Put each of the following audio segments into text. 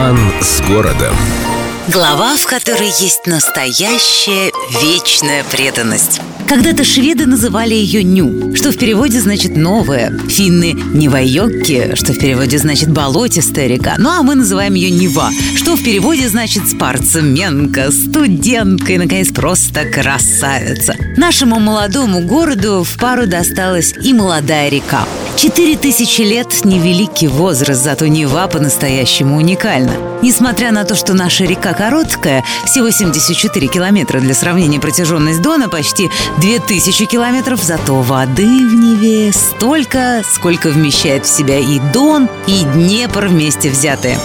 Роман с городом. Глава, в которой есть настоящая вечная преданность. Когда-то шведы называли ее Ню, что в переводе значит «новая». Финны – Невайокки, что в переводе значит «болотистая река». Ну а мы называем ее Нева, что в переводе значит «спортсменка», «студентка» и, наконец, просто «красавица». Нашему молодому городу в пару досталась и молодая река. Четыре тысячи лет – невеликий возраст, зато Нева по-настоящему уникальна. Несмотря на то, что наша река короткая, всего 74 километра для сравнения протяженность Дона почти 2000 километров, зато воды в Неве столько, сколько вмещает в себя и Дон, и Днепр вместе взятые.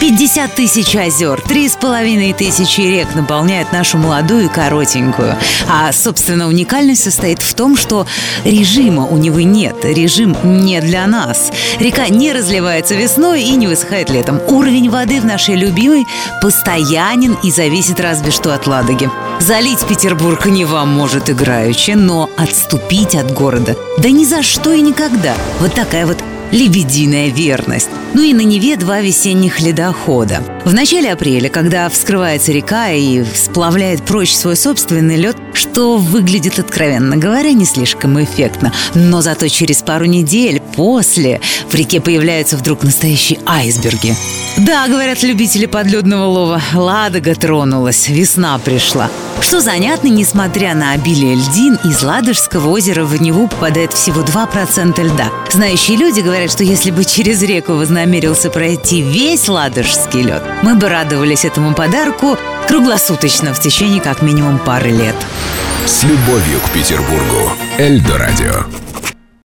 50 тысяч озер, три с половиной тысячи рек наполняют нашу молодую и коротенькую. А, собственно, уникальность состоит в том, что режима у него нет. Режим не для нас. Река не разливается весной и не высыхает летом. Уровень воды в нашей любимой постоянен и зависит разве что от Ладоги. Залить Петербург не вам может играючи, но отступить от города да ни за что и никогда. Вот такая вот лебединая верность. Ну и на Неве два весенних ледохода. В начале апреля, когда вскрывается река и сплавляет прочь свой собственный лед, что выглядит, откровенно говоря, не слишком эффектно. Но зато через пару недель после в реке появляются вдруг настоящие айсберги. Да, говорят любители подледного лова, Ладога тронулась, весна пришла. Что занятно, несмотря на обилие льдин, из Ладожского озера в Неву попадает всего 2% льда. Знающие люди говорят, что если бы через реку вознамерился пройти весь ладожский лед, мы бы радовались этому подарку круглосуточно в течение как минимум пары лет. С любовью к Петербургу. Эльдо радио.